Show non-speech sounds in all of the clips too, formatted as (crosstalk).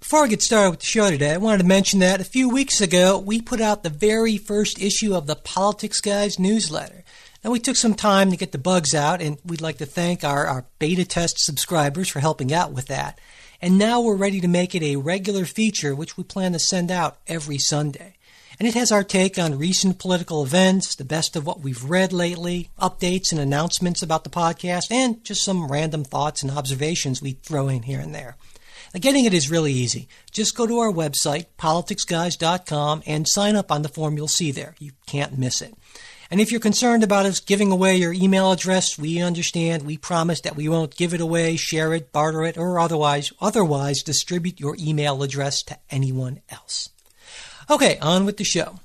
Before I get started with the show today, I wanted to mention that a few weeks ago we put out the very first issue of the Politics Guys newsletter. Now, we took some time to get the bugs out, and we'd like to thank our, our beta test subscribers for helping out with that. And now we're ready to make it a regular feature, which we plan to send out every Sunday. And it has our take on recent political events, the best of what we've read lately, updates and announcements about the podcast, and just some random thoughts and observations we throw in here and there. Getting it is really easy. Just go to our website, politicsguys.com, and sign up on the form you'll see there. You can't miss it. And if you're concerned about us giving away your email address, we understand. We promise that we won't give it away, share it, barter it, or otherwise otherwise distribute your email address to anyone else. Okay, on with the show.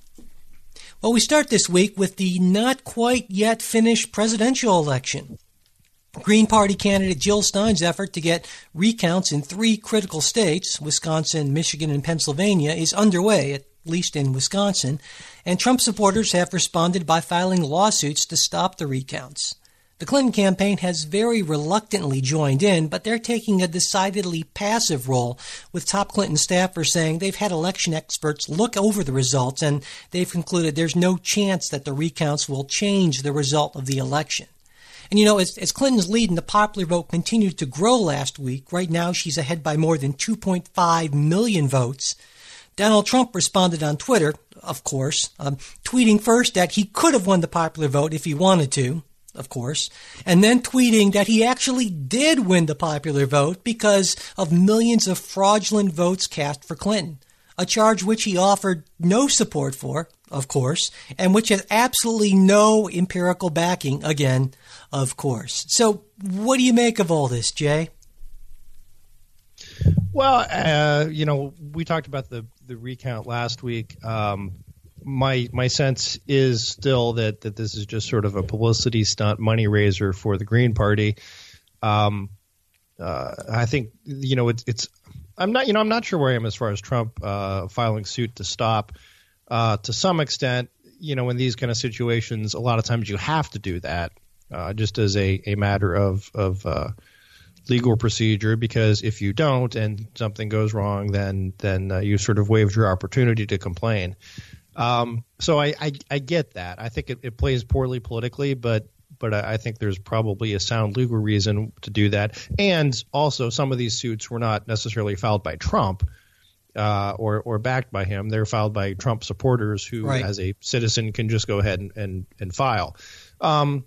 Well, we start this week with the not quite yet finished presidential election. Green Party candidate Jill Stein's effort to get recounts in three critical states, Wisconsin, Michigan, and Pennsylvania, is underway, at least in Wisconsin, and Trump supporters have responded by filing lawsuits to stop the recounts. The Clinton campaign has very reluctantly joined in, but they're taking a decidedly passive role, with top Clinton staffers saying they've had election experts look over the results and they've concluded there's no chance that the recounts will change the result of the election. And you know, as, as Clinton's lead in the popular vote continued to grow last week, right now she's ahead by more than 2.5 million votes. Donald Trump responded on Twitter, of course, um, tweeting first that he could have won the popular vote if he wanted to of course, and then tweeting that he actually did win the popular vote because of millions of fraudulent votes cast for Clinton, a charge which he offered no support for, of course, and which has absolutely no empirical backing, again, of course. So, what do you make of all this, Jay? Well, uh, you know, we talked about the the recount last week. Um, my my sense is still that that this is just sort of a publicity stunt, money raiser for the Green Party. Um, uh, I think you know it's it's. I'm not you know I'm not sure where I am as far as Trump uh, filing suit to stop. Uh, to some extent, you know, in these kind of situations, a lot of times you have to do that uh, just as a, a matter of of uh, legal procedure because if you don't and something goes wrong, then then uh, you sort of waived your opportunity to complain. Um, so I, I, I get that. I think it, it plays poorly politically, but but I, I think there's probably a sound legal reason to do that. And also, some of these suits were not necessarily filed by Trump. Uh, or or backed by him. They're filed by Trump supporters who, right. as a citizen, can just go ahead and and, and file. Um,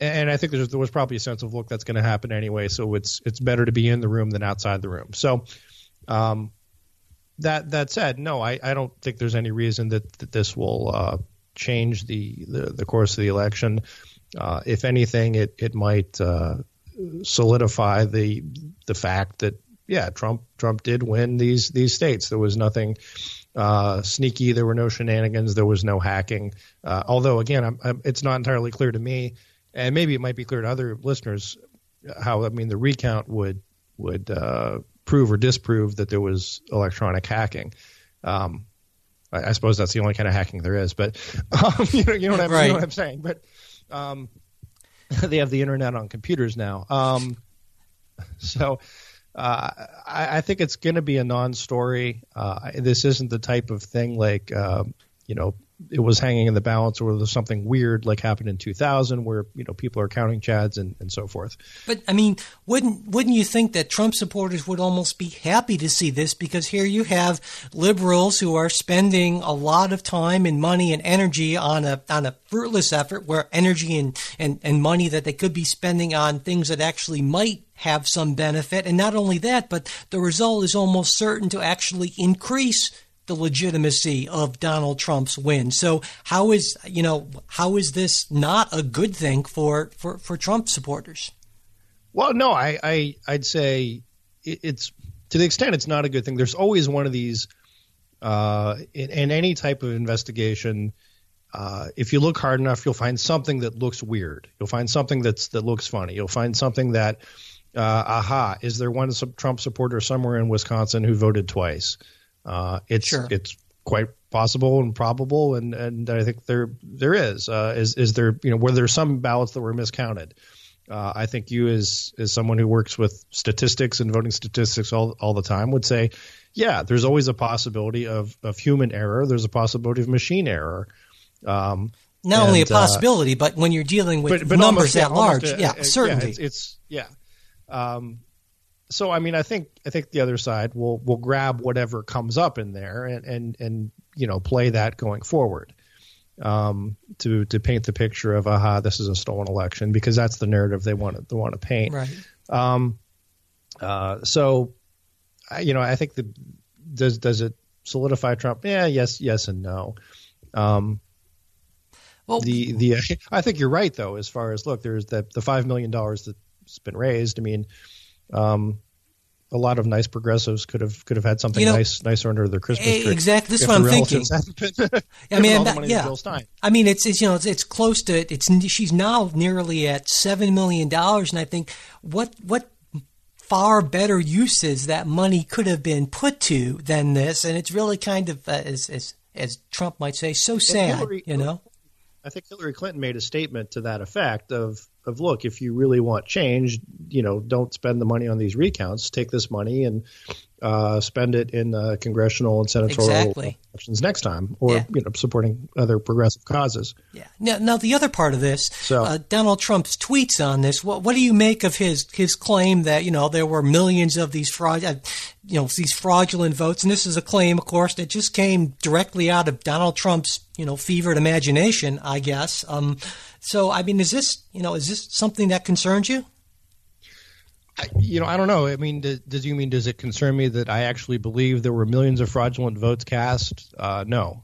and I think there was probably a sense of look that's going to happen anyway. So it's it's better to be in the room than outside the room. So um, that that said, no, I, I don't think there's any reason that, that this will uh, change the, the, the course of the election. Uh, if anything, it it might uh, solidify the the fact that yeah, Trump Trump did win these these states. There was nothing uh, sneaky. There were no shenanigans. There was no hacking. Uh, although again, I'm, I'm, it's not entirely clear to me, and maybe it might be clear to other listeners how I mean the recount would would uh, prove or disprove that there was electronic hacking. Um, I, I, suppose that's the only kind of hacking there is, but (laughs) um, you, know, you, know what I'm, right. you know what I'm saying. But um, (laughs) they have the internet on computers now, um, so uh, I, I, think it's going to be a non-story. Uh, this isn't the type of thing like uh, you know it was hanging in the balance or there's something weird like happened in 2000 where you know people are counting chads and, and so forth. But i mean wouldn't wouldn't you think that trump supporters would almost be happy to see this? Because here you have liberals who are spending a lot of time and money and energy on a on a fruitless effort where energy and, and, and money that they could be spending on things that actually might have some benefit. And not only that but the result is almost certain to actually increase the legitimacy of Donald Trump's win. So how is you know how is this not a good thing for for, for Trump supporters? Well, no, I, I I'd say it's to the extent it's not a good thing. There's always one of these uh, in, in, any type of investigation, uh, if you look hard enough, you'll find something that looks weird. You'll find something that's that looks funny. You'll find something that, uh, aha, is there one Trump supporter somewhere in Wisconsin who voted twice? Uh, it's sure. it's quite possible and probable, and and I think there there is uh, is is there you know where there's some ballots that were miscounted. Uh, I think you, as as someone who works with statistics and voting statistics all all the time, would say, yeah, there's always a possibility of of human error. There's a possibility of machine error. Um, Not and, only a uh, possibility, uh, but when you're dealing with but, but numbers almost, that large, a, yeah, a, certainly, yeah, it's, it's, yeah. Um, so I mean, I think I think the other side will will grab whatever comes up in there and and and you know play that going forward um, to to paint the picture of aha this is a stolen election because that's the narrative they want to they want to paint. Right. Um, uh, so, you know, I think the does does it solidify Trump? Yeah, yes, yes, and no. Um, well, the the (laughs) I think you're right though. As far as look, there's the the five million dollars that's been raised. I mean, um, a lot of nice progressives could have could have had something you know, nice nicer under their Christmas tree. Exactly, this is what I'm thinking. (laughs) (laughs) I mean, that, yeah. I mean, it's, it's you know it's, it's close to it's she's now nearly at seven million dollars, and I think what what far better uses that money could have been put to than this, and it's really kind of uh, as, as as Trump might say, so sad, Hillary, you know. I think Hillary Clinton made a statement to that effect of of look, if you really want change, you know, don't spend the money on these recounts. Take this money and uh, spend it in uh, congressional and senatorial exactly. elections next time, or yeah. you know, supporting other progressive causes. Yeah. Now, now the other part of this, so, uh, Donald Trump's tweets on this. What, what do you make of his his claim that you know there were millions of these fraud, uh, you know, these fraudulent votes? And this is a claim, of course, that just came directly out of Donald Trump's you know fevered imagination, I guess. Um, so, I mean, is this you know is this something that concerns you? you know, I don't know. I mean, does, does, you mean does it concern me that I actually believe there were millions of fraudulent votes cast? Uh, no.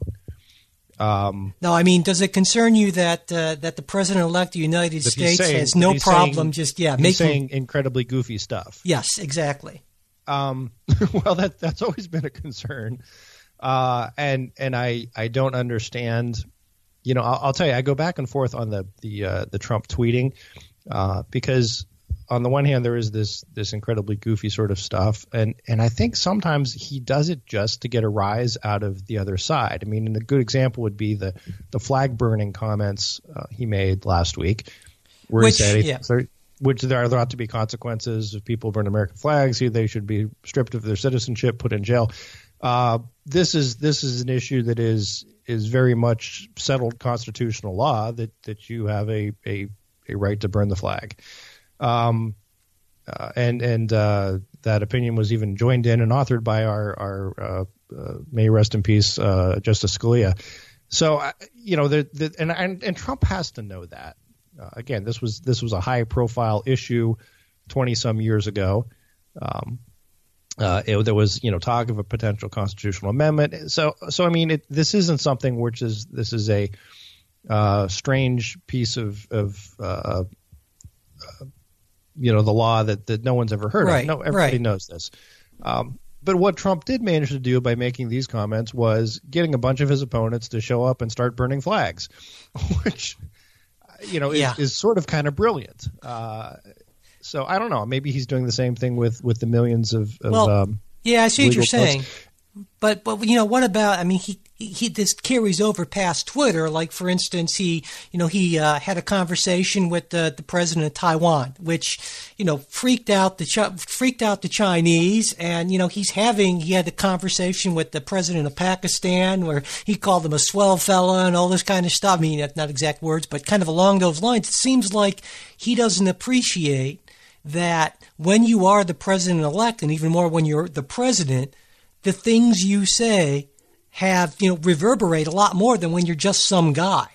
Um, no, I mean, does it concern you that uh, that the president-elect of the United States saying, has no problem saying, just yeah making saying incredibly goofy stuff? Yes, exactly. Um, (laughs) well, that that's always been a concern, uh, and and I I don't understand. You know, I'll, I'll, tell you, I go back and forth on the the uh, the Trump tweeting uh, because on the one hand there is this this incredibly goofy sort of stuff and and I think sometimes he does it just to get a rise out of the other side. I mean, a good example would be the the flag burning comments uh, he made last week where which, he said yeah. there, which there ought to be consequences if people burn American flags, they should be stripped of their citizenship, put in jail. Uh, this is this is an issue that is is very much settled constitutional law that that you have a a, a right to burn the flag. Um, uh, and and uh, that opinion was even joined in and authored by our our uh, uh may rest in peace Justice Scalia. So you know, the, the, and, and and Trump has to know that. again, this was this was a high profile issue twenty some years ago. Um, it, there was you know talk of a potential constitutional amendment. So so I mean, it, this isn't something which is this is a strange piece of of you know the law that, that no one's ever heard right, of. No, everybody right. knows this. Um, but what Trump did manage to do by making these comments was getting a bunch of his opponents to show up and start burning flags, (laughs) which you know yeah. is, is, sort of kind of brilliant. Uh, so I don't know. Maybe he's doing the same thing with with the millions of, of well, um, yeah. I see what you're saying. But but you know what about? I mean, he he this carries over past Twitter. Like for instance, he you know he uh, had a conversation with the, the president of Taiwan, which you know freaked out the freaked out the Chinese, and you know he's having he had a conversation with the president of Pakistan where he called him a swell fella and all this kind of stuff. I mean, not exact words, but kind of along those lines. It seems like he doesn't appreciate that when you are the president elect, and even more when you're the president, the things you say have you know reverberate a lot more than when you're just some guy.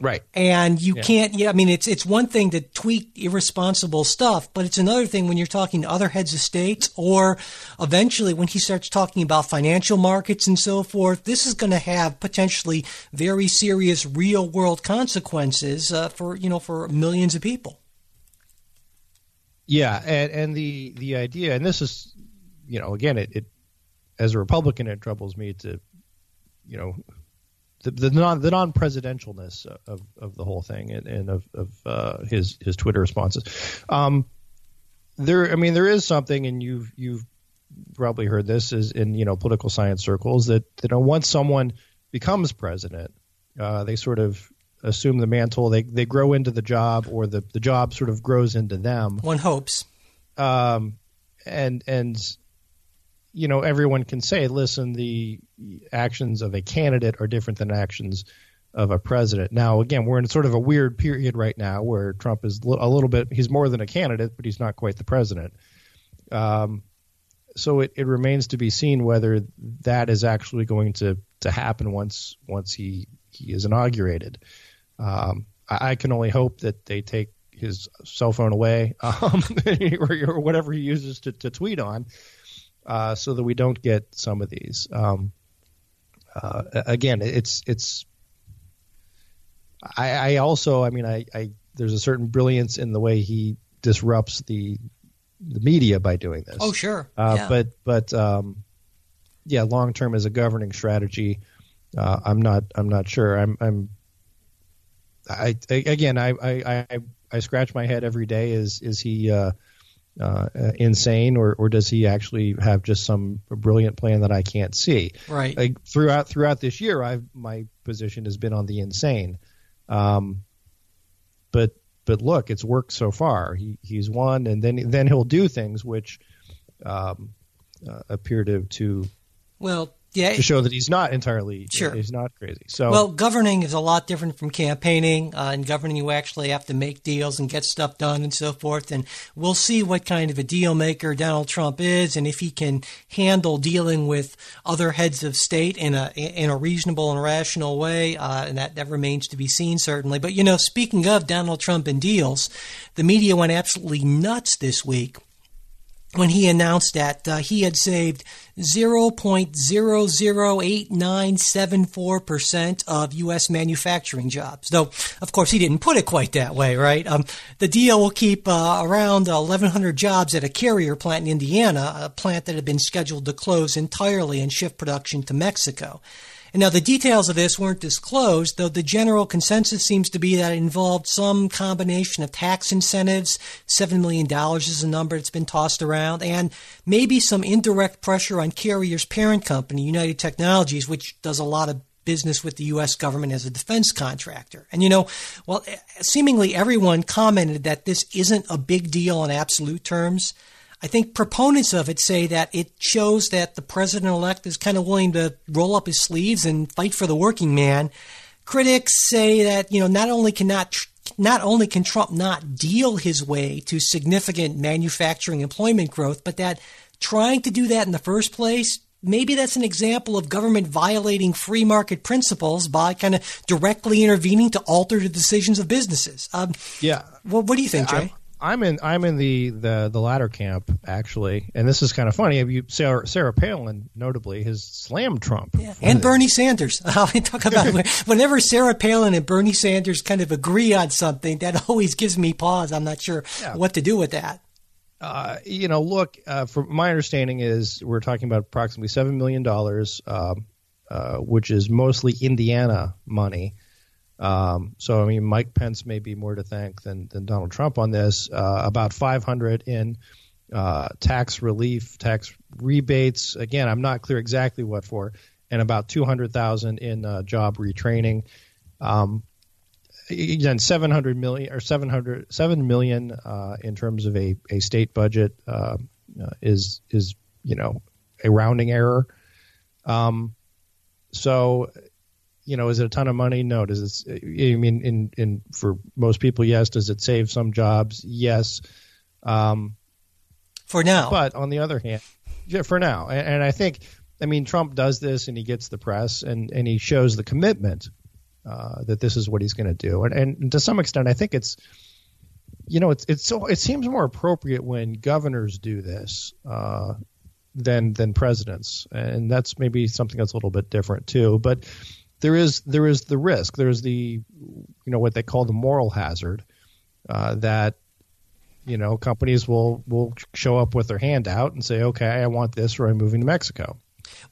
Right. And you yeah. can't yeah, I mean it's it's one thing to tweet irresponsible stuff, but it's another thing when you're talking to other heads of states or eventually when he starts talking about financial markets and so forth, this is going to have potentially very serious real world consequences uh, for, you know, for millions of people. Yeah, and and the the idea and this is you know, again it, it as a Republican, it troubles me to, you know, the, the non the non presidentialness of, of the whole thing and, and of, of uh, his his Twitter responses. Um, there, I mean, there is something, and you've you've probably heard this is in you know political science circles that you know once someone becomes president, uh, they sort of assume the mantle. They they grow into the job, or the the job sort of grows into them. One hopes. Um, and and you know everyone can say, listen, the actions of a candidate are different than actions of a president. Now, again, we're in sort of a weird period right now where Trump is a little bit. He's more than a candidate, but he's not quite the president. Um, so it, it remains to be seen whether that is actually going to, to happen once once he he is inaugurated. Um, I, I, can only hope that they take his cell phone away um, (laughs) or, or, whatever he uses to, to tweet on, uh, so that we don't get some of these. Um, uh, again, it's it's. I, I also, I mean, I, I there's a certain brilliance in the way he disrupts the the media by doing this. Oh, sure. Uh, yeah. But but um, yeah, long term as a governing strategy, uh, I'm not I'm not sure. I'm I'm I, again I, I I I scratch my head every day. Is is he uh, uh, insane or or does he actually have just some brilliant plan that I can't see? Right. Like throughout throughout this year, I've my position has been on the insane. Um, but but look, it's worked so far. He he's won, and then then he'll do things which um, uh, appear to to well yeah, to show that he's not entirely sure. he's not crazy. So well, governing is a lot different from campaigning. Uh, in governing, you actually have to make deals and get stuff done and so forth. And we'll see what kind of a deal maker Donald Trump is, and if he can handle dealing with other heads of state in a in a reasonable and rational way. Uh, and that that remains to be seen, certainly. But you know, speaking of Donald Trump and deals, the media went absolutely nuts this week when he announced that uh, he had saved 0.008974% of U.S. manufacturing jobs. Though, of course, he didn't put it quite that way, right? Um, the deal will keep uh, around 1,100 jobs at a carrier plant in Indiana, a plant that had been scheduled to close entirely and shift production to Mexico. Now the details of this weren't disclosed, though the general consensus seems to be that it involved some combination of tax incentives, $7 million is a number that's been tossed around, and maybe some indirect pressure on Carrier's parent company, United Technologies, which does a lot of business with the U.S. government as a defense contractor. And you know, well, seemingly everyone commented that this isn't a big deal in absolute terms. I think proponents of it say that it shows that the president elect is kind of willing to roll up his sleeves and fight for the working man. Critics say that you know not only cannot not only can Trump not deal his way to significant manufacturing employment growth, but that trying to do that in the first place maybe that's an example of government violating free market principles by kind of directly intervening to alter the decisions of businesses. Um, yeah. Well, what do you think, Jay? I'm in I'm in the, the, the latter camp actually, and this is kind of funny. You Sarah, Sarah Palin notably has slammed Trump yeah. and Bernie Sanders. (laughs) I talk about (laughs) whenever Sarah Palin and Bernie Sanders kind of agree on something, that always gives me pause. I'm not sure yeah. what to do with that. Uh, you know, look, uh, from my understanding is we're talking about approximately seven million dollars, uh, uh which is mostly Indiana money. Um, so I mean, Mike Pence may be more to thank than, than Donald Trump on this. Uh, about 500 in uh, tax relief, tax rebates. Again, I'm not clear exactly what for, and about 200,000 in uh, job retraining. Um, again, 700 million or 700 7 million uh, in terms of a, a state budget uh, uh, is is you know a rounding error. Um, so you know, is it a ton of money? No. Does it? I mean, in in for most people, yes. Does it save some jobs? Yes. Um, for now. But on the other hand, yeah, for now, and, and I think, I mean, Trump does this and he gets the press and and he shows the commitment uh, that this is what he's going to do, and, and to some extent, I think it's. You know, it's it's so it seems more appropriate when governors do this uh, than than presidents, and that's maybe something that's a little bit different too. But there is there is the risk. There's the you know what they call the moral hazard uh, that you know companies will will show up with their hand out and say, okay, I want this, or I'm moving to Mexico.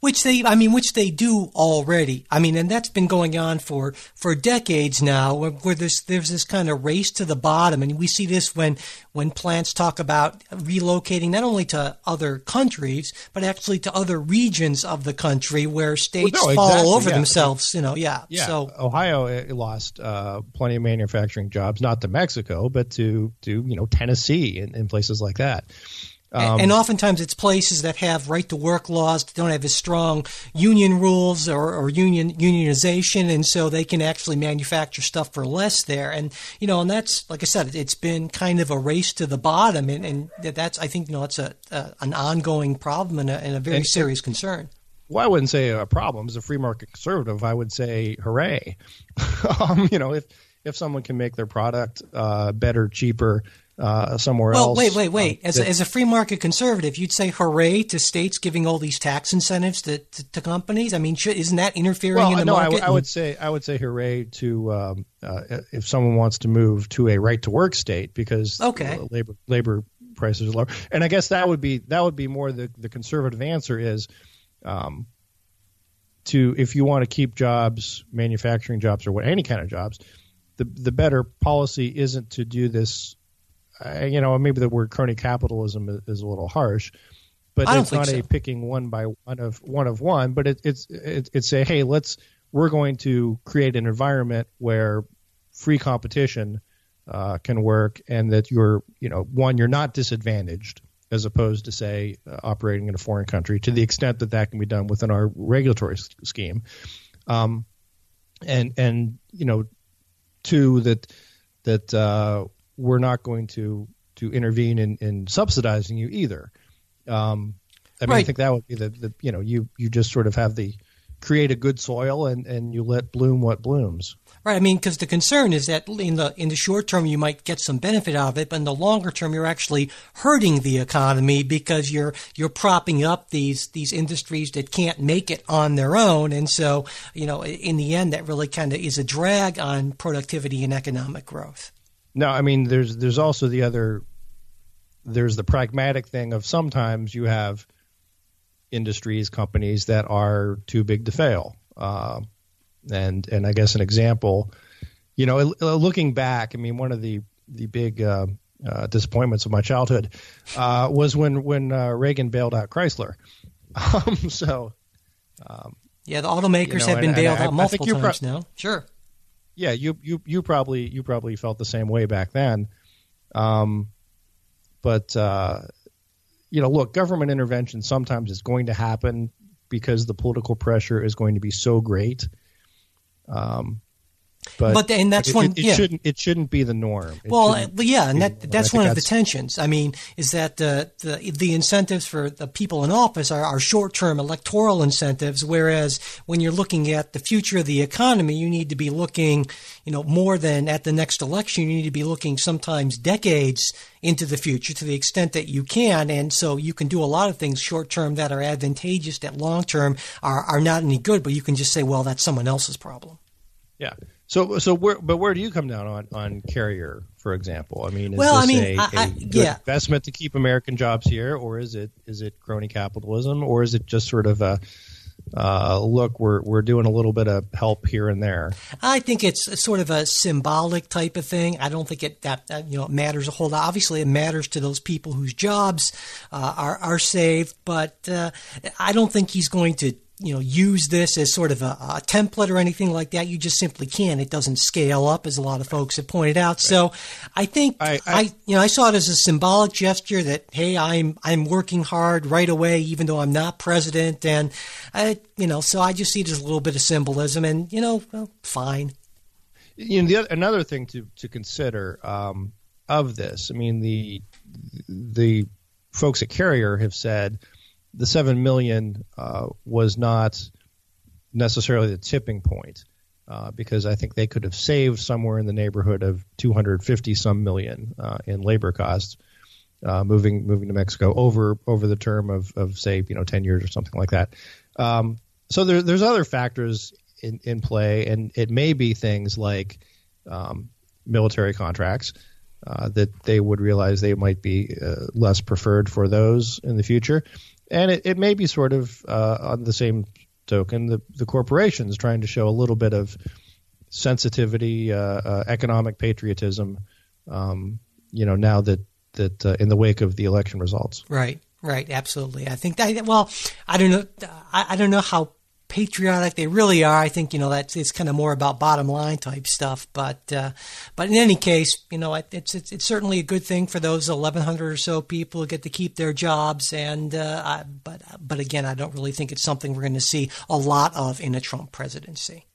Which they, I mean, which they do already. I mean, and that's been going on for, for decades now, where, where there's there's this kind of race to the bottom, and we see this when when plants talk about relocating not only to other countries but actually to other regions of the country where states well, no, fall exactly, over yeah. themselves. You know, yeah. Yeah, So Ohio uh, lost uh, plenty of manufacturing jobs, not to Mexico, but to to you know Tennessee and, and places like that. Um, and oftentimes it's places that have right to work laws that don't have as strong union rules or, or union unionization, and so they can actually manufacture stuff for less there. And you know, and that's like I said, it's been kind of a race to the bottom, and, and that's I think you know it's a, a an ongoing problem and a, and a very And- serious concern. well, I wouldn't say a problem. As a free market conservative, I would say hooray. (laughs) um, you know, if if someone can make their product uh, better, cheaper uh, somewhere Well, else. wait, wait, wait. um, As, that- a, as a free market conservative, you'd say hooray to states giving all these tax incentives to, to, to companies. I mean, should, isn't that interfering well, in the no, I market? would- I would say I would say hooray to um, uh, if someone wants to move to a right to work state because Okay. labor labor prices are lower. And I guess that would be that would be more the the conservative answer is um, to if you want to keep jobs, manufacturing jobs or what any kind of jobs, the the better policy isn't to do this. Uh, you know, maybe the word crony capitalism is, is a little harsh, but it's not so. a picking one by one of one of one. But it, it's it, it's a hey, let's we're going to create an environment where free competition uh, can work, and that you're you know one you're not disadvantaged as opposed to say uh, operating in a foreign country to the extent that that can be done within our regulatory scheme. Um, and and you know two that that uh, we're not going to to intervene in, in subsidizing you either. Um, I mean, I think that would be the, the you know you you just sort of have the create a good soil and, and you let bloom what blooms. Right. I mean, because the concern is that in the in the short term you might get some benefit out of it, but in the longer term you're actually hurting the economy because you're you're propping up these these industries that can't make it on their own, and so you know in the end that really kind of is a drag on productivity and economic growth. No, I mean there's there's also the other there's the pragmatic thing of sometimes you have industries companies that are too big to fail. Uh, and and I guess an example, you know, uh, looking back, I mean one of the the big uh, uh, disappointments of my childhood uh, was when when uh, Reagan bailed out Chrysler. (laughs) Um, so Yeah, the automakers You know, have been and- and bailed I- out I multiple you're pro- times now. Sure. Yeah, you you you probably you probably felt the same way back then. Um, but uh, you know, look, government intervention sometimes is going to happen because the political pressure is going to be so great. Um, but But- and that's it, one- it, it yeah. shouldn't it shouldn't be the norm. It Well, uh, yeah, and that that's one of the tensions. I mean, is that the the, the incentives for the people in office are, are short term electoral incentives, whereas when you're looking at the future of the economy, you need to be looking, you know, more than at the next election. You need to be looking sometimes decades into the future to the extent that you can, and so you can do a lot of things short term that are advantageous that long term are are not any good. But you can just say, well, that's someone else's problem. Yeah. So so where but where do you come down on on carrier, for example? I mean, is Well, I mean, a, I- I- a good yeah. investment to keep American jobs here, or is it is it crony capitalism, or is it just sort of a uh, look, we're we're doing a little bit of help here and there. I think it's sort of a symbolic type of thing. I don't think it that, that you know matters a whole lot. Obviously, it matters to those people whose jobs uh, are are saved, but uh, I don't think he's going to you know use this as sort of a, a template or anything like that. You just simply can't. It doesn't scale up, as a lot of folks have pointed out. So, I think I- I, I- you know I saw it as a symbolic gesture that hey, I'm I'm working hard right away, even though I'm not president, and I you know so I just see it as a little bit of symbolism, and you know, well, fine. You know, the, oth- another thing to to consider um, of this, I mean, the the folks at Carrier have said the seven million uh, was not necessarily the tipping point. Uh, because I think they could have saved somewhere in the neighborhood of 250 some million uh, in labor costs uh, moving moving to Mexico over over the term of, of say you know 10 years or something like that. Um, so there, there's other factors in, in play, and it may be things like um, military contracts uh, that they would realize they might be uh, less preferred for those in the future. And it, it may be sort of uh, on the same token the the corporations trying to show a little bit of sensitivity, uh, uh, economic patriotism. Um, you know, now that that uh, in the wake of the election results. Right. Right. Absolutely. I think that. Well, I don't know. I, I don't know how patriotic they really are. I think you know that it's kind of more about bottom line type stuff. But uh, but in any case, you know it's, it's it's certainly a good thing for those 1,100 or so people who get to keep their jobs. And uh, I, but but again, I don't really think it's something we're going to see a lot of in a Trump presidency.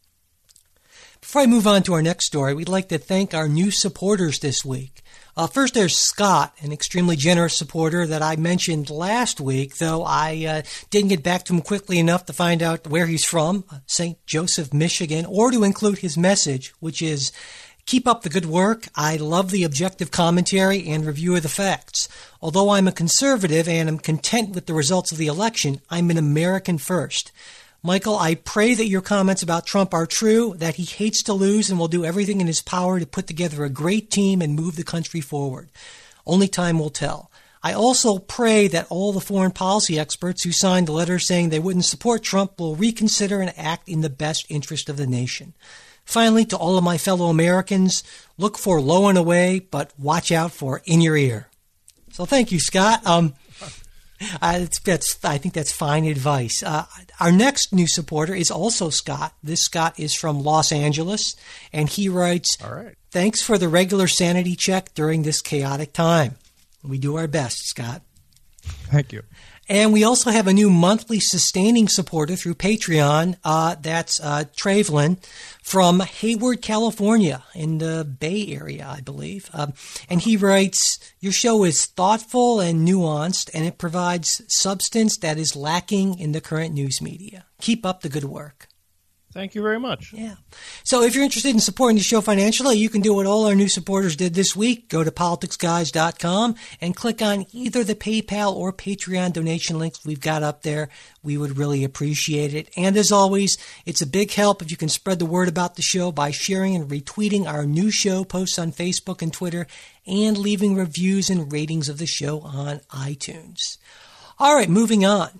Before I move on to our next story, we'd like to thank our new supporters this week. Uh, first, there's Scott, an extremely generous supporter that I mentioned last week, though I uh, didn't get back to him quickly enough to find out where he's from, uh, St. Joseph, Michigan, or to include his message, which is Keep up the good work. I love the objective commentary and review of the facts. Although I'm a conservative and am content with the results of the election, I'm an American first. Michael, I pray that your comments about Trump are true, that he hates to lose and will do everything in his power to put together a great team and move the country forward. Only time will tell. I also pray that all the foreign policy experts who signed the letter saying they wouldn't support Trump will reconsider and act in the best interest of the nation. Finally, to all of my fellow Americans, look for low and away, but watch out for in your ear. So thank you, Scott. Um, uh, that's, I think that's fine advice. Uh, our next new supporter is also Scott. This Scott is from Los Angeles, and he writes, All right. Thanks for the regular sanity check during this chaotic time. We do our best, Scott. Thank you. And we also have a new monthly sustaining supporter through Patreon. Uh, that's uh, Travlin from Hayward, California, in the Bay Area, I believe. Um, and he writes Your show is thoughtful and nuanced, and it provides substance that is lacking in the current news media. Keep up the good work. Thank you very much. Yeah. So if you're interested in supporting the show financially, you can do what all our new supporters did this week. Go to politicsguys.com and click on either the PayPal or Patreon donation links we've got up there. We would really appreciate it. And as always, it's a big help if you can spread the word about the show by sharing and retweeting our new show posts on Facebook and Twitter and leaving reviews and ratings of the show on iTunes. All right, moving on.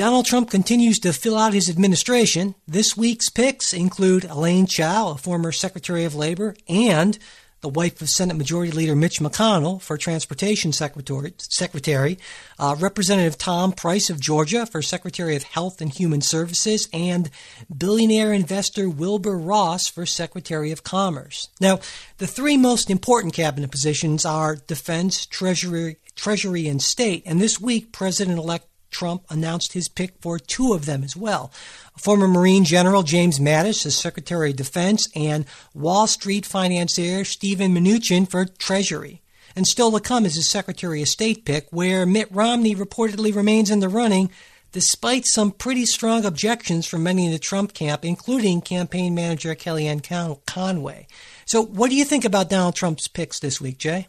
Donald Trump continues to fill out his administration. This week's picks include Elaine Chao, a former Secretary of Labor, and the wife of Senate Majority Leader Mitch McConnell for Transportation Secretary, Secretary uh, Representative Tom Price of Georgia for Secretary of Health and Human Services, and billionaire investor Wilbur Ross for Secretary of Commerce. Now, the three most important cabinet positions are Defense, Treasury, Treasury, and State, and this week President elect Trump announced his pick for two of them as well. Former Marine General James Mattis as Secretary of Defense and Wall Street financier Steven Mnuchin for Treasury. And still to come is his Secretary of State pick, where Mitt Romney reportedly remains in the running despite some pretty strong objections from many in the Trump camp, including campaign manager Kellyanne Conway. So, what do you think about Donald Trump's picks this week, Jay?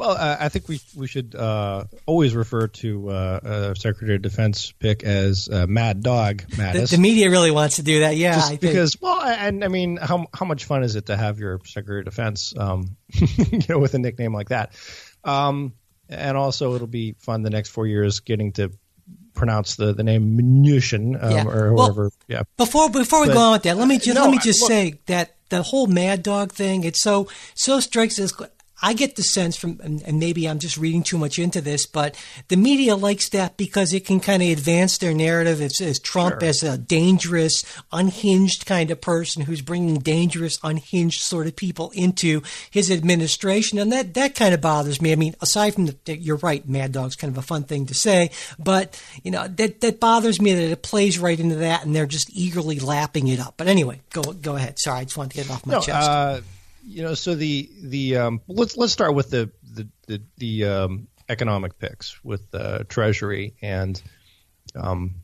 Well, uh, I think we we should uh, always refer to uh, uh Secretary of Defense pick as uh, Mad Dog Mattis. The, the, media really wants to do that, yeah. Just because, well, and I mean, how how much fun is it to have your Secretary of Defense, um, (laughs) you know, with a nickname like that? Um, and also, it'll be fun the next four years getting to pronounce the, the name Mnuchin um, yeah. or whoever. Well, yeah. Before before we but, go on with that, let me just no, let me just I, say that the whole Mad Dog thing. It's so so strikes as I get the sense from, and maybe I'm just reading too much into this, but the media likes that because it can kind of advance their narrative as, as Trump sure. as a dangerous, unhinged kind of person who's bringing dangerous, unhinged sort of people into his administration, and that that kind of bothers me. I mean, aside from the, you're right, Mad Dog's kind of a fun thing to say, but you know that that bothers me that it plays right into that, and they're just eagerly lapping it up. But anyway, go go ahead. Sorry, I just wanted to get it off my no, chest. Uh, you know, so the the um, let's let's start with the the the, the um, economic picks with uh, Treasury and um,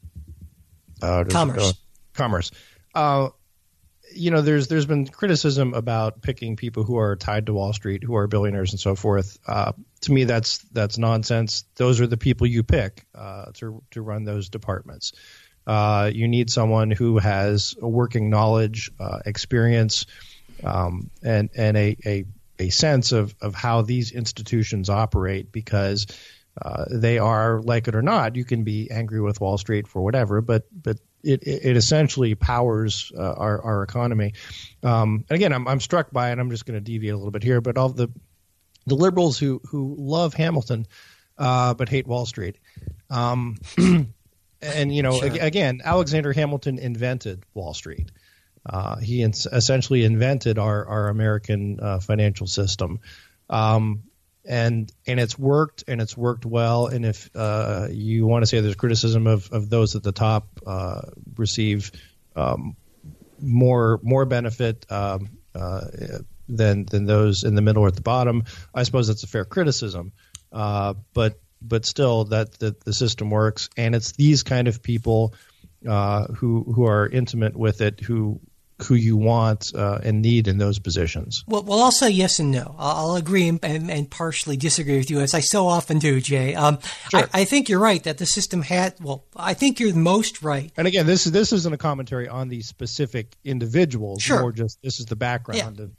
uh, commerce. Uh, commerce. Uh, you know, there's there's been criticism about picking people who are tied to Wall Street, who are billionaires and so forth. Uh, to me, that's that's nonsense. Those are the people you pick uh, to to run those departments. Uh, you need someone who has a working knowledge, uh, experience, um, and and a, a a sense of of how these institutions operate because uh, they are, like it or not, you can be angry with Wall Street for whatever, but but it, it essentially powers uh, our, our economy. Um, and again, I'm, I'm struck by it. I'm just going to deviate a little bit here, but all the the liberals who who love Hamilton uh, but hate Wall Street. Um, (clears throat) and you know, sure. again, Alexander Hamilton invented Wall Street. Uh, he in- essentially invented our our American uh, financial system. Um, and and it's worked and it's worked well. And if uh, you want to say there's criticism of, of those at the top uh, receive um, more more benefit um, uh, than than those in the middle or at the bottom, I suppose that's a fair criticism. Uh, but but still, that, that the system works, and it's these kind of people uh, who who are intimate with it who who you want uh, and need in those positions? Well, well, I'll say yes and no. I'll agree and, and partially disagree with you, as I so often do, Jay. Um, sure. I, I, think you're right that the system had. Well, I think you're most right. And again, this is this isn't a commentary on the specific individuals. Sure. More just this is the background yeah. of.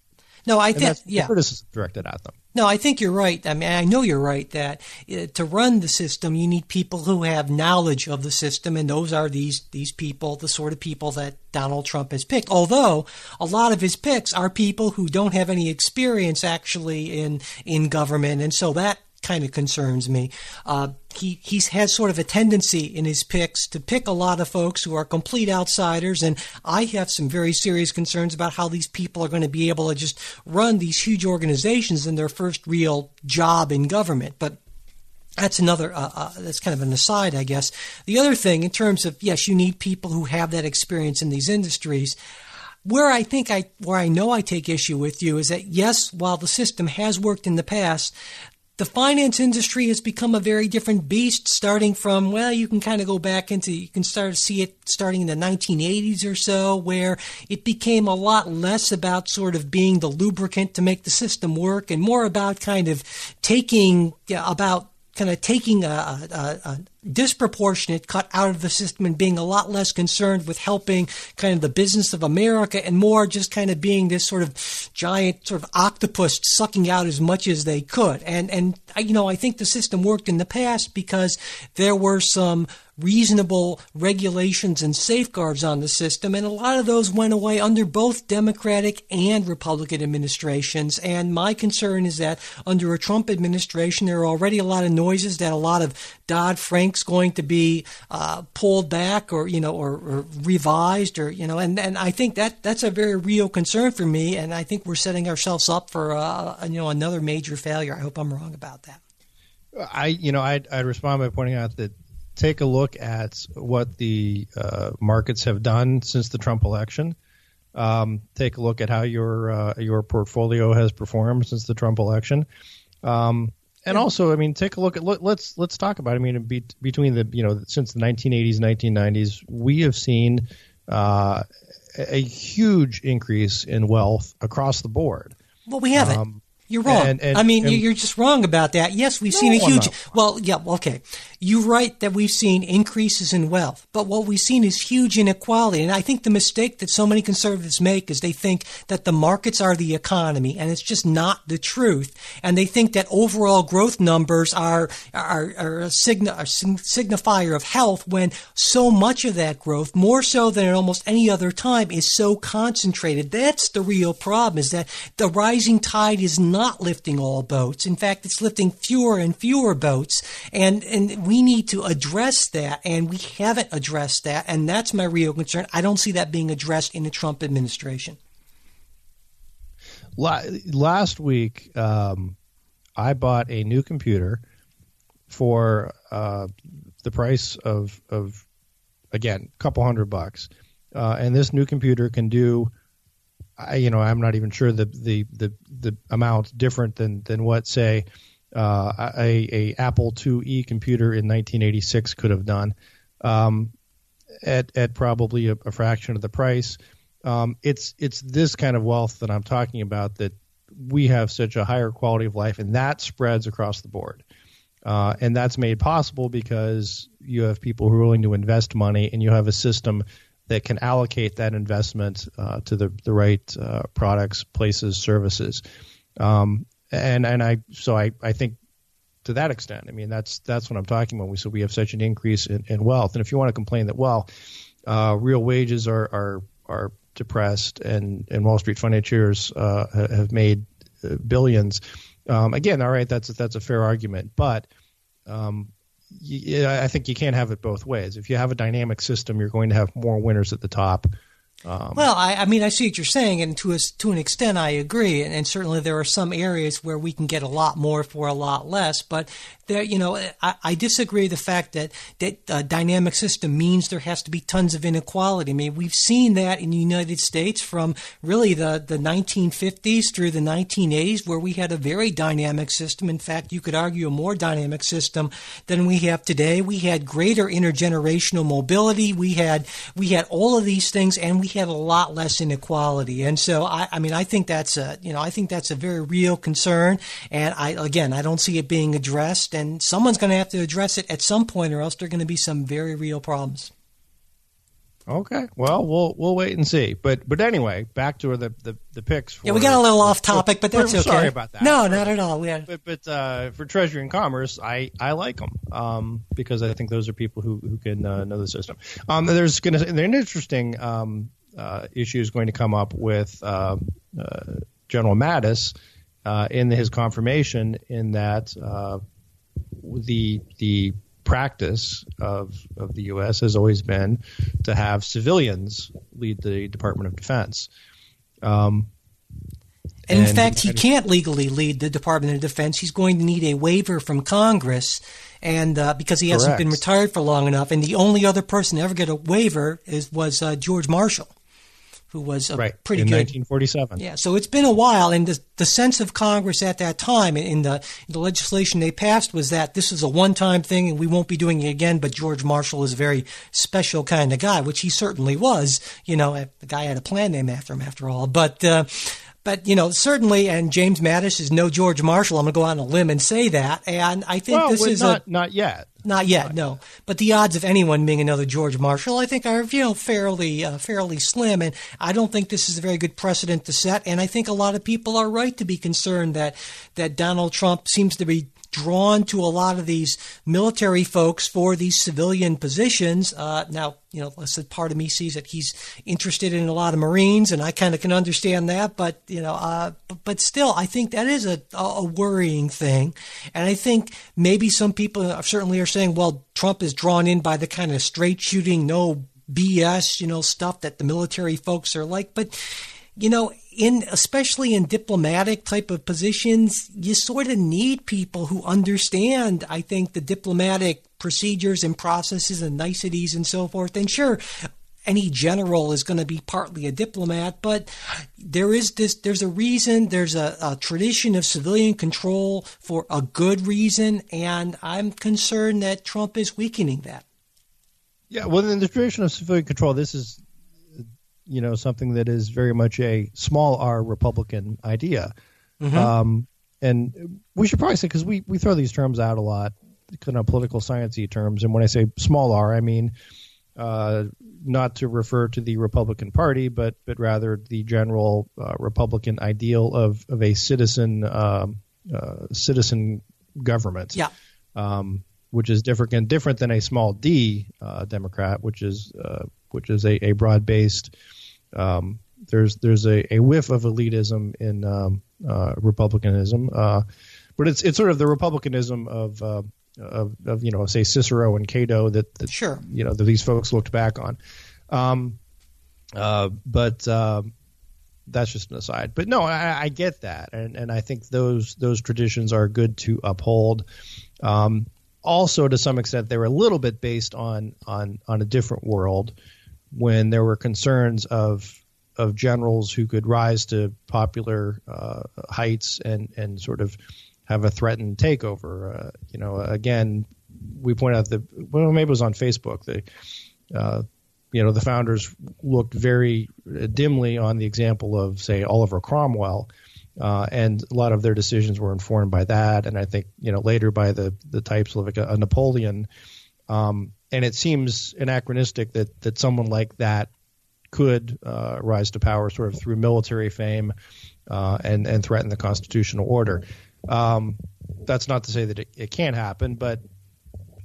No, I think yeah. criticism directed at them. No, I think you're right. I mean, I know you're right that uh, to run the system, you need people who have knowledge of the system, and those are these these people, the sort of people that Donald Trump has picked. Although a lot of his picks are people who don't have any experience actually in in government, and so that kind of concerns me. Uh, he he's has sort of a tendency in his picks to pick a lot of folks who are complete outsiders, and I have some very serious concerns about how these people are going to be able to just run these huge organizations in their first real job in government. But that's another uh, uh, that's kind of an aside i guess the other thing in terms of yes you need people who have that experience in these industries where I think I where I know I take issue with you is that yes, while the system has worked in the past, the finance industry has become a very different beast starting from well you can kind of go back into you can start to see it starting in the 1980s or so where it became a lot less about sort of being the lubricant to make the system work and more about kind of taking about kind of taking a, a, a, disproportionate cut out of the system and being a lot less concerned with helping kind of the business of America and more just kind of being this sort of giant sort of octopus sucking out as much as they could. And and you know I think the system worked in the past because there were some reasonable regulations and safeguards on the system, and a lot of those went away under both Democratic and Republican administrations. And my concern is that under a Trump administration, there are already a lot of noises that a lot of Dodd Frank's going to be uh, pulled back or you know or, or, revised or you know, and and I think that that's a very real concern for me, and I think we're setting ourselves up for uh, you know another major failure. I hope I'm wrong about that. I, you know, I'd, I'd respond by pointing out that take a look at what the uh, markets have done since the Trump election. Um, take a look at how your uh, your portfolio has performed since the Trump election. Um, and also, I mean, take a look at let, us let's, let's talk about. It. I mean, be, between the you know since the 1980s, 1990s, we have seen uh, a huge increase in wealth across the board. Well, we haven't. Um, you're wrong. And, and, I mean, and, you're just wrong about that. Yes, we've no, seen a huge. Well, yeah, okay. You're right that we've seen increases in wealth, but what we've seen is huge inequality. And I think the mistake that so many conservatives make is they think that the markets are the economy, and it's just not the truth. And they think that overall growth numbers are are, are a, sign, a signifier of health, when so much of that growth, more so than at almost any other time, is so concentrated. That's the real problem: is that the rising tide is not lifting all boats. In fact, it's lifting fewer and fewer boats, and and we need to address that, and we haven't addressed that, and that's my real concern. I don't see that being addressed in the Trump administration. Last week, um, I bought a new computer for uh, the price of of again a couple hundred bucks, uh, and this new computer can do. I, you know, I'm not even sure the the the, the amount different than than what say uh, a, a Apple IIe computer in 1986 could have done um, at at probably a, a, fraction of the price. Um, it's it's this kind of wealth that I'm talking about that we have such a higher quality of life, and that spreads across the board. Uh, and that's made possible because you have people who are willing to invest money, and you have a system that can allocate that investment uh, to the the right uh, products, places, services. Um, and and I so I I think to that extent. I mean, that's that's what I'm talking about. We so we have such an increase in, in wealth, and if you want to complain that well, uh, real wages are are are depressed, and and Wall Street financiers uh, have made uh, billions. Um, again, all right, that's that's a fair argument, but um, I think you can't have it both ways. If you have a dynamic system, you're going to have more winners at the top um, well, I, I, mean, I see what you're saying, and to a, to an extent, I agree. And, and, certainly, there are some areas where we can get a lot more for a lot less. But there, you know, I, I disagree the fact that that a dynamic system means there has to be tons of inequality. I mean, we've seen that in the United States from really the the 1950s through the 1980s, where we had a very dynamic system. In fact, you could argue a more dynamic system than we have today. We had greater intergenerational mobility. We had we had all of these things, and we we had a lot less inequality. And so, I, I mean, I think that's a, you know, I think that's a very real concern. And I, again, I don't see it being addressed. And someone's going to have to address it at some point, or else there are going to be some very real problems. Okay. Well, we'll we'll wait and see. But but anyway, back to the the, the picks. For, yeah, we got a little off (laughs) topic, but that's okay. Sorry about that. No, not at all. Had... But but uh, for Treasury and Commerce, I I like them um, because I think those are people who who can uh, know the system. Um, there's going to an interesting um, uh, issue is going to come up with uh, uh, General Mattis uh, in his confirmation, in that uh, the the practice of of the U.S. has always been to have civilians lead the Department of Defense. Um, and, in fact, he can't legally lead the Department of Defense. He's going to need a waiver from Congress, and uh, because he hasn't been retired for long enough. And the only other person to ever get a waiver is was uh, George Marshall who was a right. pretty in good 1947. Yeah, so it's been a while, and the, the sense of Congress at that time in the in the legislation they passed was that this is a one-time thing and we won't be doing it again. But George Marshall is a very special kind of guy, which he certainly was. You know, the guy had a plan named after him, after all. But uh, but you know, certainly, and James Mattis is no George Marshall. I'm going to go out on a limb and say that. And I think well, this is not, a, not yet. Not yet, no. But the odds of anyone being another George Marshall, I think, are you know fairly uh, fairly slim, and I don't think this is a very good precedent to set. And I think a lot of people are right to be concerned that that Donald Trump seems to be drawn to a lot of these military folks for these civilian positions. Uh, now, you know, a part of me sees that he's interested in a lot of Marines, and I kind of can understand that. But you know, uh, but, but, still, I think that is a, a worrying thing, and I think maybe some people certainly are saying, well, Trump is drawn in by the kind of straight shooting, no BS, you know, stuff that the military folks are like, but you know, in especially in diplomatic type of positions, you sort of need people who understand, I think, the diplomatic procedures and processes and niceties and so forth. And sure, any general is going to be partly a diplomat, but there is this, there's a reason, there's a, a, tradition of civilian control for a good reason, and I'm concerned that Trump is weakening that. Yeah, well, in the tradition of civilian control, this is you know something that is very much a small r Republican idea. Mm-hmm. Um, and we should probably say because we we throw these terms out a lot, kind of political sciencey terms. And when I say small r, I mean uh, not to refer to the Republican Party, but but rather the general uh, Republican ideal of of a citizen um, uh, citizen government. Yeah. Um, which is different different than a small d uh, Democrat, which is uh, which is a, a broad based um, there's there's a, a whiff of elitism in um, uh, republicanism, uh, but it's it's sort of the republicanism of, uh, of, of you know say Cicero and Cato that, that sure. you know that these folks looked back on, um, uh, but um, that's just an aside. But no, I, I, get that, and and I think those those traditions are good to uphold. Um, also, to some extent, they were a little bit based on on on a different world when there were concerns of of generals who could rise to popular uh, heights and and sort of have a threatened takeover. Uh, you know, again, we point out that well, maybe it was on Facebook. The uh, you know the founders looked very dimly on the example of say Oliver Cromwell. Uh, and a lot of their decisions were informed by that, and I think you know later by the the types of like a, a Napoleon, um, and it seems anachronistic that that someone like that could uh, rise to power sort of through military fame uh, and and threaten the constitutional order. Um, that's not to say that it, it can't happen, but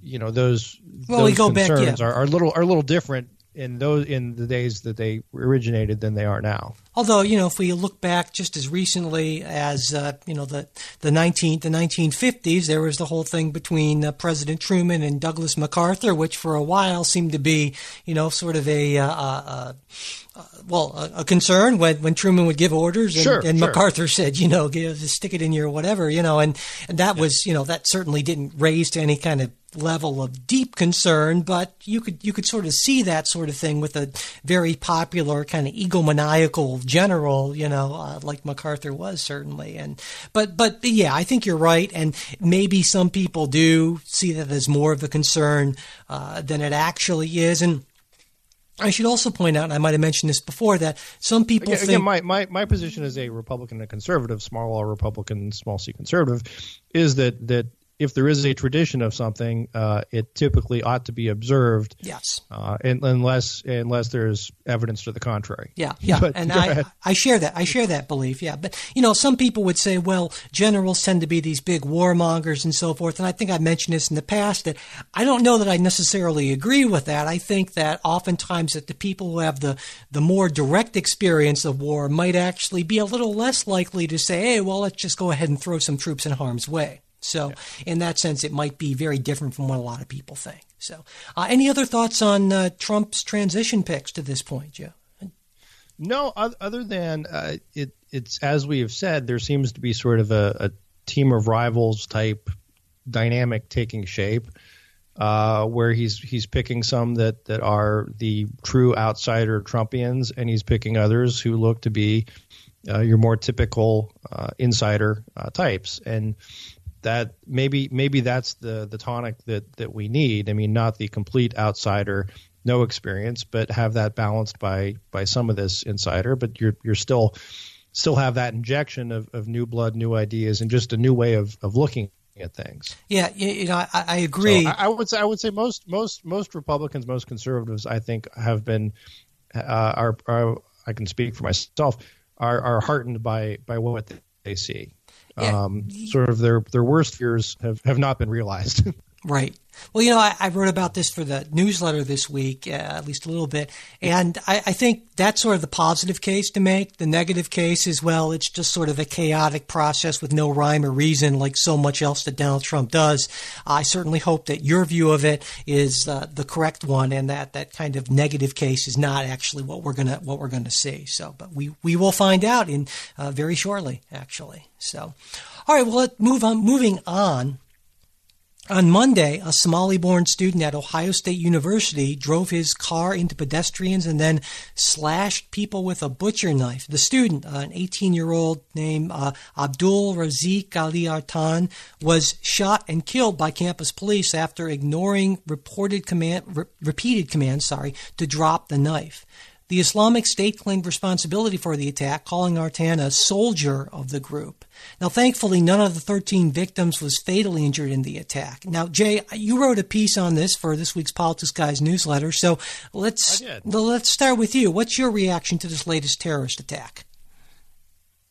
you know those Well, those we go back, concerns yeah. are, are little are a little different in those in the days that they originated than they are now. Although you know, if we look back just as recently as uh, you know the the 19 the 1950s, there was the whole thing between uh, President Truman and Douglas MacArthur, which for a while seemed to be you know sort of a uh, uh, uh, well a, a concern when when Truman would give orders and, Sure, and sure. MacArthur said you know give, stick it in your whatever you know and and that was you know that certainly didn't raise to any kind of level of deep concern, but you could you could sort of see that sort of thing with a very popular kind of egomaniacal general, you know, uh, like MacArthur was certainly. And but but yeah, I think you're right, and maybe some people do see that as more of a concern uh, than it actually is, and. I should also point out, and I might have mentioned this before, that some people Again, think again, my, my, my position as a Republican and conservative, small r Republican, small c conservative, is that that if there is a tradition of something, uh, it typically ought to be observed, yes, uh, and, unless unless there's evidence to the contrary. Yeah, yeah, But and I ahead. I share that I share that belief. Yeah, but you know, some people would say, well, generals tend to be these big warmongers and so forth. And I think I mentioned this in the past that I don't know that I necessarily agree with that. I think that oftentimes that the people who have the the more direct experience of war might actually be a little less likely to say, hey, well, let's just go ahead and throw some troops in harm's way. So, in that sense, it might be very different from what a lot of people think. So, uh, any other thoughts on uh, Trump's transition picks to this point, Joe? No, other than uh, it, it's as we have said, there seems to be sort of a, a team of rivals type dynamic taking shape, uh, where he's he's picking some that that are the true outsider Trumpians, and he's picking others who look to be uh, your more typical uh, insider uh, types, and that maybe maybe that's the the tonic that that we need. I mean, not the complete outsider, no experience, but have that balanced by by some of this insider. But you're you're still still have that injection of, of new blood, new ideas, and just a new way of, of looking at things. Yeah, you, you know, I, I agree. So I, I would say I would say most most most Republicans, most conservatives, I think have been uh, are, are I can speak for myself are are heartened by by what they see. Yeah. Um, sort of their their worst fears have, have not been realized. (laughs) Right. Well, you know, I, I wrote about this for the newsletter this week, uh, at least a little bit, and I, I think that's sort of the positive case to make. The negative case is, well, it's just sort of a chaotic process with no rhyme or reason, like so much else that Donald Trump does. I certainly hope that your view of it is uh, the correct one, and that that kind of negative case is not actually what we're gonna what we're gonna see. So, but we we will find out in uh, very shortly, actually. So, all right. Well, let's move on. Moving on. On Monday, a Somali born student at Ohio State University drove his car into pedestrians and then slashed people with a butcher knife. The student, an 18 year old named uh, Abdul Razak Ali Artan, was shot and killed by campus police after ignoring reported command, re- repeated commands sorry, to drop the knife. The Islamic State claimed responsibility for the attack, calling Artan a soldier of the group. Now, thankfully, none of the 13 victims was fatally injured in the attack. Now, Jay, you wrote a piece on this for this week's Politics Guys newsletter, so let's I did. well, let's start with you. What's your reaction to this latest terrorist attack?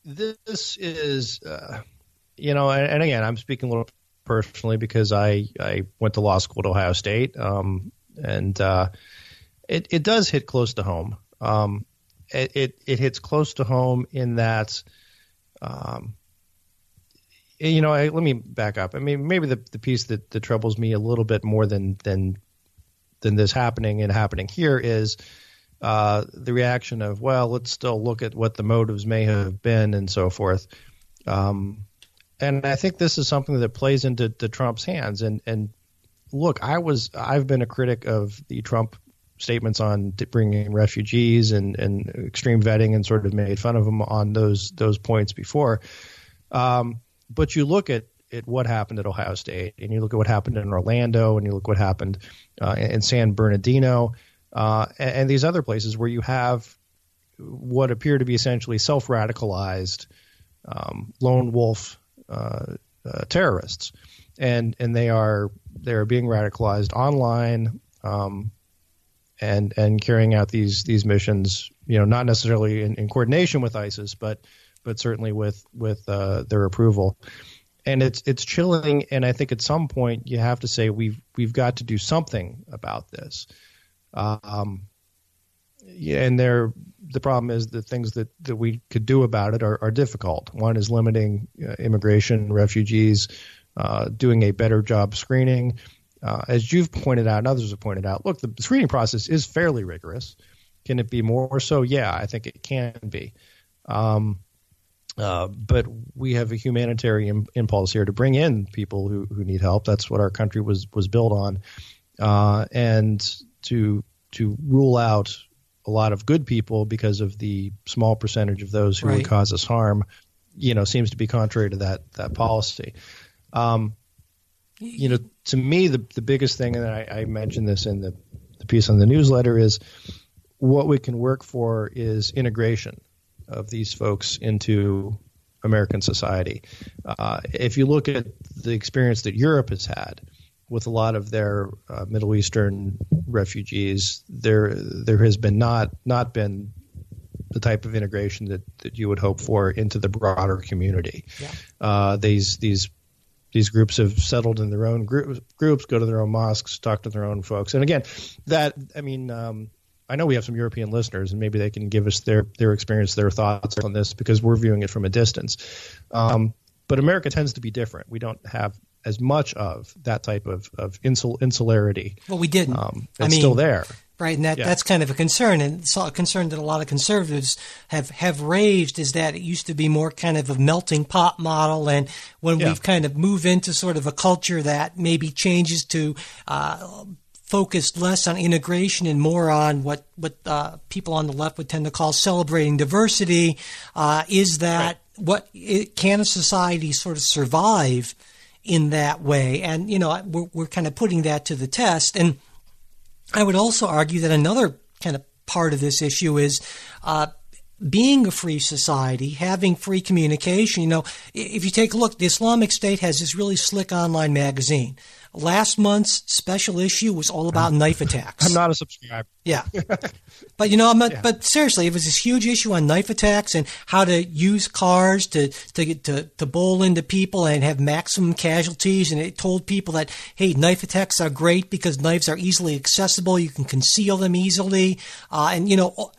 this is, uh, you know, and, and again, I'm speaking a little personally because I I went to law school at Ohio State, um, and uh, it it does hit close to home. Um, it, it it hits close to home in that, um, you know, I, let me back up. I mean, maybe the the piece that, that troubles me a little bit more than than than this happening and happening here is uh, the reaction of, well, let's still look at what the motives may have been and so forth. Um, and I think this is something that plays into to Trump's hands. And and look, I was I've been a critic of the Trump statements on bringing refugees and, and extreme vetting and sort of made fun of him on those those points before. Um, but you look at at what happened at Ohio State, and you look at what happened in Orlando, and you look what happened uh, in, San Bernardino, uh, and, and these other places where you have what appear to be essentially self-radicalized um, lone wolf uh, uh, terrorists, and and they are they are being radicalized online. Um, and and carrying out these these missions, you know, not necessarily in, in coordination with ISIS, but but certainly with with uh, their approval. and it's it's chilling. And I think at some point you have to say we've we've got to do something about this. Um, yeah, and there the problem is the things that, that we could do about it are, are difficult. One is limiting uh, immigration, refugees, uh, doing a better job screening. Uh, as you've pointed out, and others have pointed out, look, the screening process is fairly rigorous. Can it be more so? Yeah, I think it can be. Um, uh, but we have a humanitarian impulse here to bring in people who, who need help. That's what our country was was built on, uh, and to to rule out a lot of good people because of the small percentage of those who right. would cause us harm, you know, seems to be contrary to that that policy. Um, you know, to me, the the biggest thing, and I, I mentioned this in the, the piece on the newsletter, is what we can work for is integration of these folks into American society. Uh, if you look at the experience that Europe has had with a lot of their uh, Middle Eastern refugees, there there has been not not been the type of integration that, that you would hope for into the broader community. Yeah. Uh, these these these groups have settled in their own group, groups, go to their own mosques, talk to their own folks, and again, that I mean, um, I know we have some European listeners, and maybe they can give us their their experience, their thoughts on this because we're viewing it from a distance. Um, but America tends to be different. We don't have as much of that type of, of insul, insularity. Well, we didn't. Um, it's I mean, still there. Right, and that, yeah. that's kind of a concern, and it's a concern that a lot of conservatives have, have raised is that it used to be more kind of a melting pot model, and when yeah. we've kind of moved into sort of a culture that maybe changes to uh, focus less on integration and more on what what uh, people on the left would tend to call celebrating diversity, uh, is that right. what it, can a society sort of survive? in that way. And, you know, we're, we're kind of putting that to the test. And I would also argue that another kind of part of this issue is uh, being a free society, having free communication. You know, if you take a look, the Islamic State has this really slick online magazine. Last month's special issue was all about knife attacks. I'm not a subscriber. Yeah, but you know, I'm not. Yeah. But seriously, it was this huge issue on knife attacks and how to use cars to to to to bowl into people and have maximum casualties. And it told people that hey, knife attacks are great because knives are easily accessible. You can conceal them easily, uh, and you know,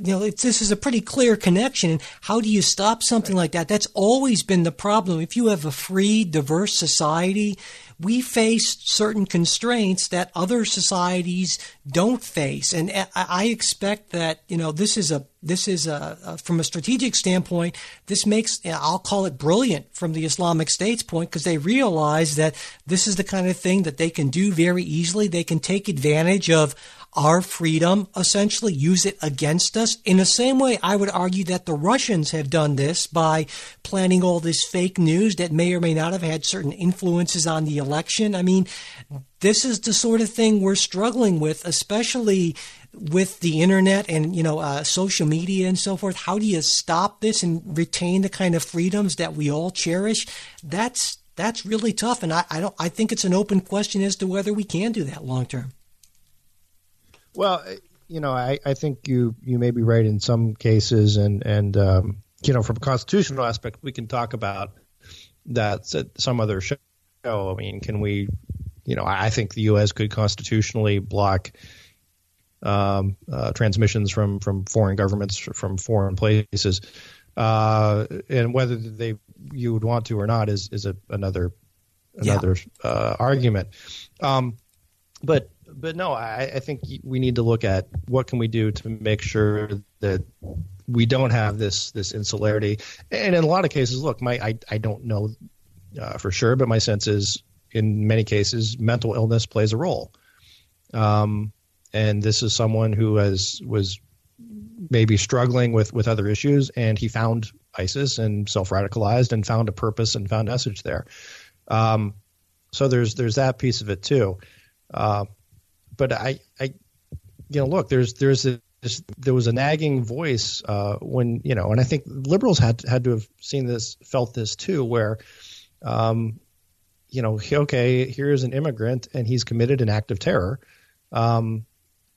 you know, this is a pretty clear connection. And how do you stop something like that? That's always been the problem. If you have a free, diverse society we face certain constraints that other societies don't face. And I expect that, you know, this is a, this is a, a from a strategic standpoint, this makes, I'll call it brilliant from the Islamic State's point because they realize that this is the kind of thing that they can do very easily. They can take advantage of our freedom, essentially use it against us. In the same way, I would argue that the Russians have done this by planning all this fake news that may or may not have had certain influences on the election. I mean, this is the sort of thing we're struggling with, especially with the internet and you know uh, social media and so forth. How do you stop this and retain the kind of freedoms that we all cherish? That's that's really tough, and I, I don't. I think it's an open question as to whether we can do that long term. Well, you know, I, I think you you may be right in some cases, and and um, you know, from a constitutional aspect, we can talk about that at some other show. I mean, can we? You know, I think the U.S. could constitutionally block um, uh, transmissions from from foreign governments from foreign places, uh, and whether they you would want to or not is is a, another another yeah. uh, argument. Um, but but no, I, I think we need to look at what can we do to make sure that we don't have this this insularity. And in a lot of cases, look, my I, I don't know uh, for sure, but my sense is in many cases mental illness plays a role. Um, and this is someone who has was maybe struggling with with other issues, and he found ISIS and self radicalized and found a purpose and found message there. Um, so there's there's that piece of it too. Uh, but I, I, you know, look, there's there's a there was a nagging voice uh, when you know, and I think liberals had had to have seen this, felt this too, where, um, you know, okay, here is an immigrant and he's committed an act of terror. Um,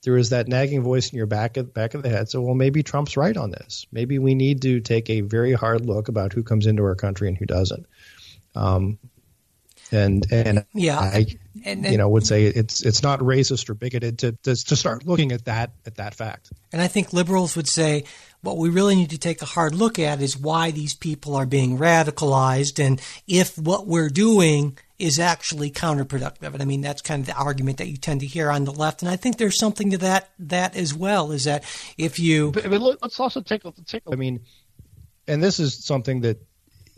there is that nagging voice in your back of back of the head. So, well, maybe Trump's right on this. Maybe we need to take a very hard look about who comes into our country and who doesn't. Um, and and yeah, I and, and, you know would say it's it's not racist or bigoted to, to to start looking at that at that fact. And I think liberals would say what we really need to take a hard look at is why these people are being radicalized and if what we're doing is actually counterproductive. And I mean that's kind of the argument that you tend to hear on the left. And I think there's something to that that as well. Is that if you but, but let's also take a take a, I mean, and this is something that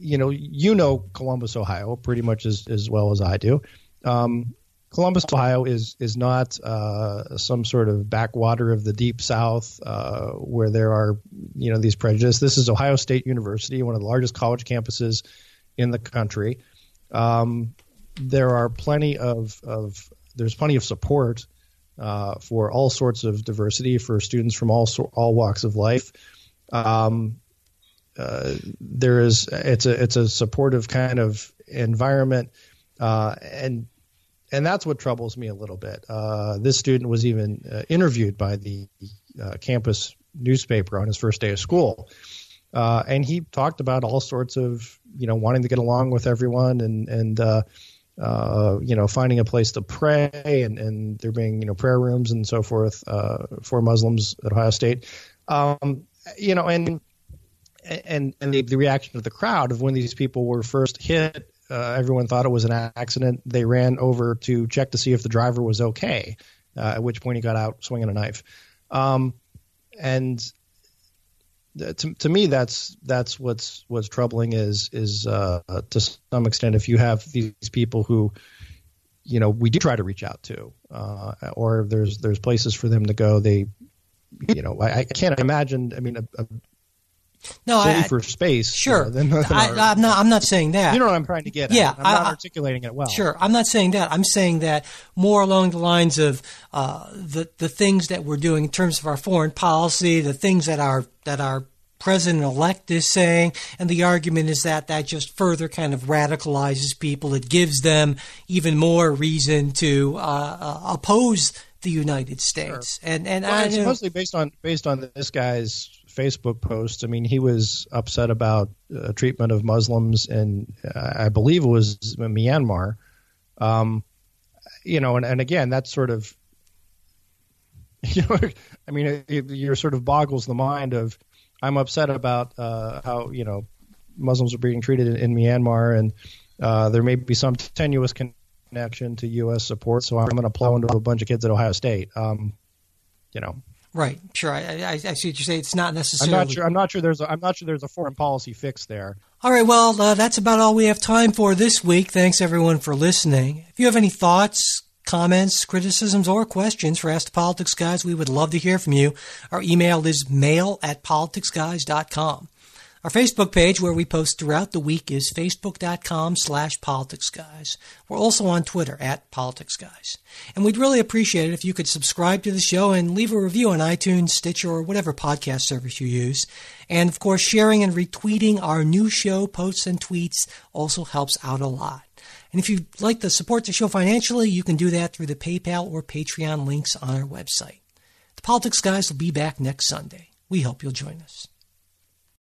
you know you know Columbus, Ohio, pretty much as as well as I do. Um, Columbus, Ohio is is not uh, some sort of backwater of the deep South uh, where there are you know these prejudices. This is Ohio State University, one of the largest college campuses in the country. Um, there are plenty of, of there's plenty of support uh, for all sorts of diversity for students from all all walks of life. Um, uh, there is it's a it's a supportive kind of environment, uh, and and that's what troubles me a little bit. Uh, this student was even uh, interviewed by the uh, campus newspaper on his first day of school, and he talked about all sorts of you know wanting to get along with everyone and and uh, you know, finding a place to pray and, and there being, you know, prayer rooms and so forth uh, for Muslims at Ohio State. Um, you know, and and and the, the, reaction of the crowd of when these people were first hit, uh, everyone thought it was an accident. They ran over to check to see if the driver was okay, uh, at which point he got out swinging a knife. Um, and to, to me, that's that's what's what's troubling is is uh, to some extent if you have these people who, you know, we do try to reach out to, uh, or there's there's places for them to go. They, you know, I, I can't imagine. I mean, a, a no, safer I, space. Sure, you know, I, am not. I'm not saying that. You know what I'm trying to get. Yeah, at. I'm not articulating it well. Sure, I'm not saying that. I'm saying that more along the lines of uh, the the things that we're doing in terms of our foreign policy, the things that our that our president elect is saying, and the argument is that that just further kind of radicalizes people. It gives them even more reason to uh, uh, oppose the United States. Sure. And and well, I, it's mostly based on based on this guy's Facebook post. I mean, he was upset about uh, treatment of Muslims, and uh, I believe it was Myanmar. Um, you know, and, and again, that sort of, (laughs) you know, I mean, it, it, you're sort of boggles the mind of, I'm upset about uh, how you know Muslims are being treated in, in Myanmar, and uh, there may be some tenuous connection to U.S. support. So I'm going to plow into a bunch of kids at Ohio State. Um, you know, Right. Sure. I, I, I, see what you're saying. It's not necessarily. I'm not sure. I'm not sure. There's. A, I'm not sure. There's a foreign policy fix there. All right. Well, uh, that's about all we have time for this week. Thanks everyone for listening. If you have any thoughts, comments, criticisms, or questions for Ask the Politics Guys, we would love to hear from you. Our email is mail at politicsguys.com. Our Facebook page, where we post throughout the week, is facebook.com slash politicsguys. We're also on Twitter at politicsguys. And we'd really appreciate it if you could subscribe to the show and leave a review on iTunes, Stitcher, or whatever podcast service you use. And of course, sharing and retweeting our new show posts and tweets also helps out a lot. And if you'd like to support the show financially, you can do that through the PayPal or Patreon links on our website. The Politics Guys will be back next Sunday. We hope you'll join us.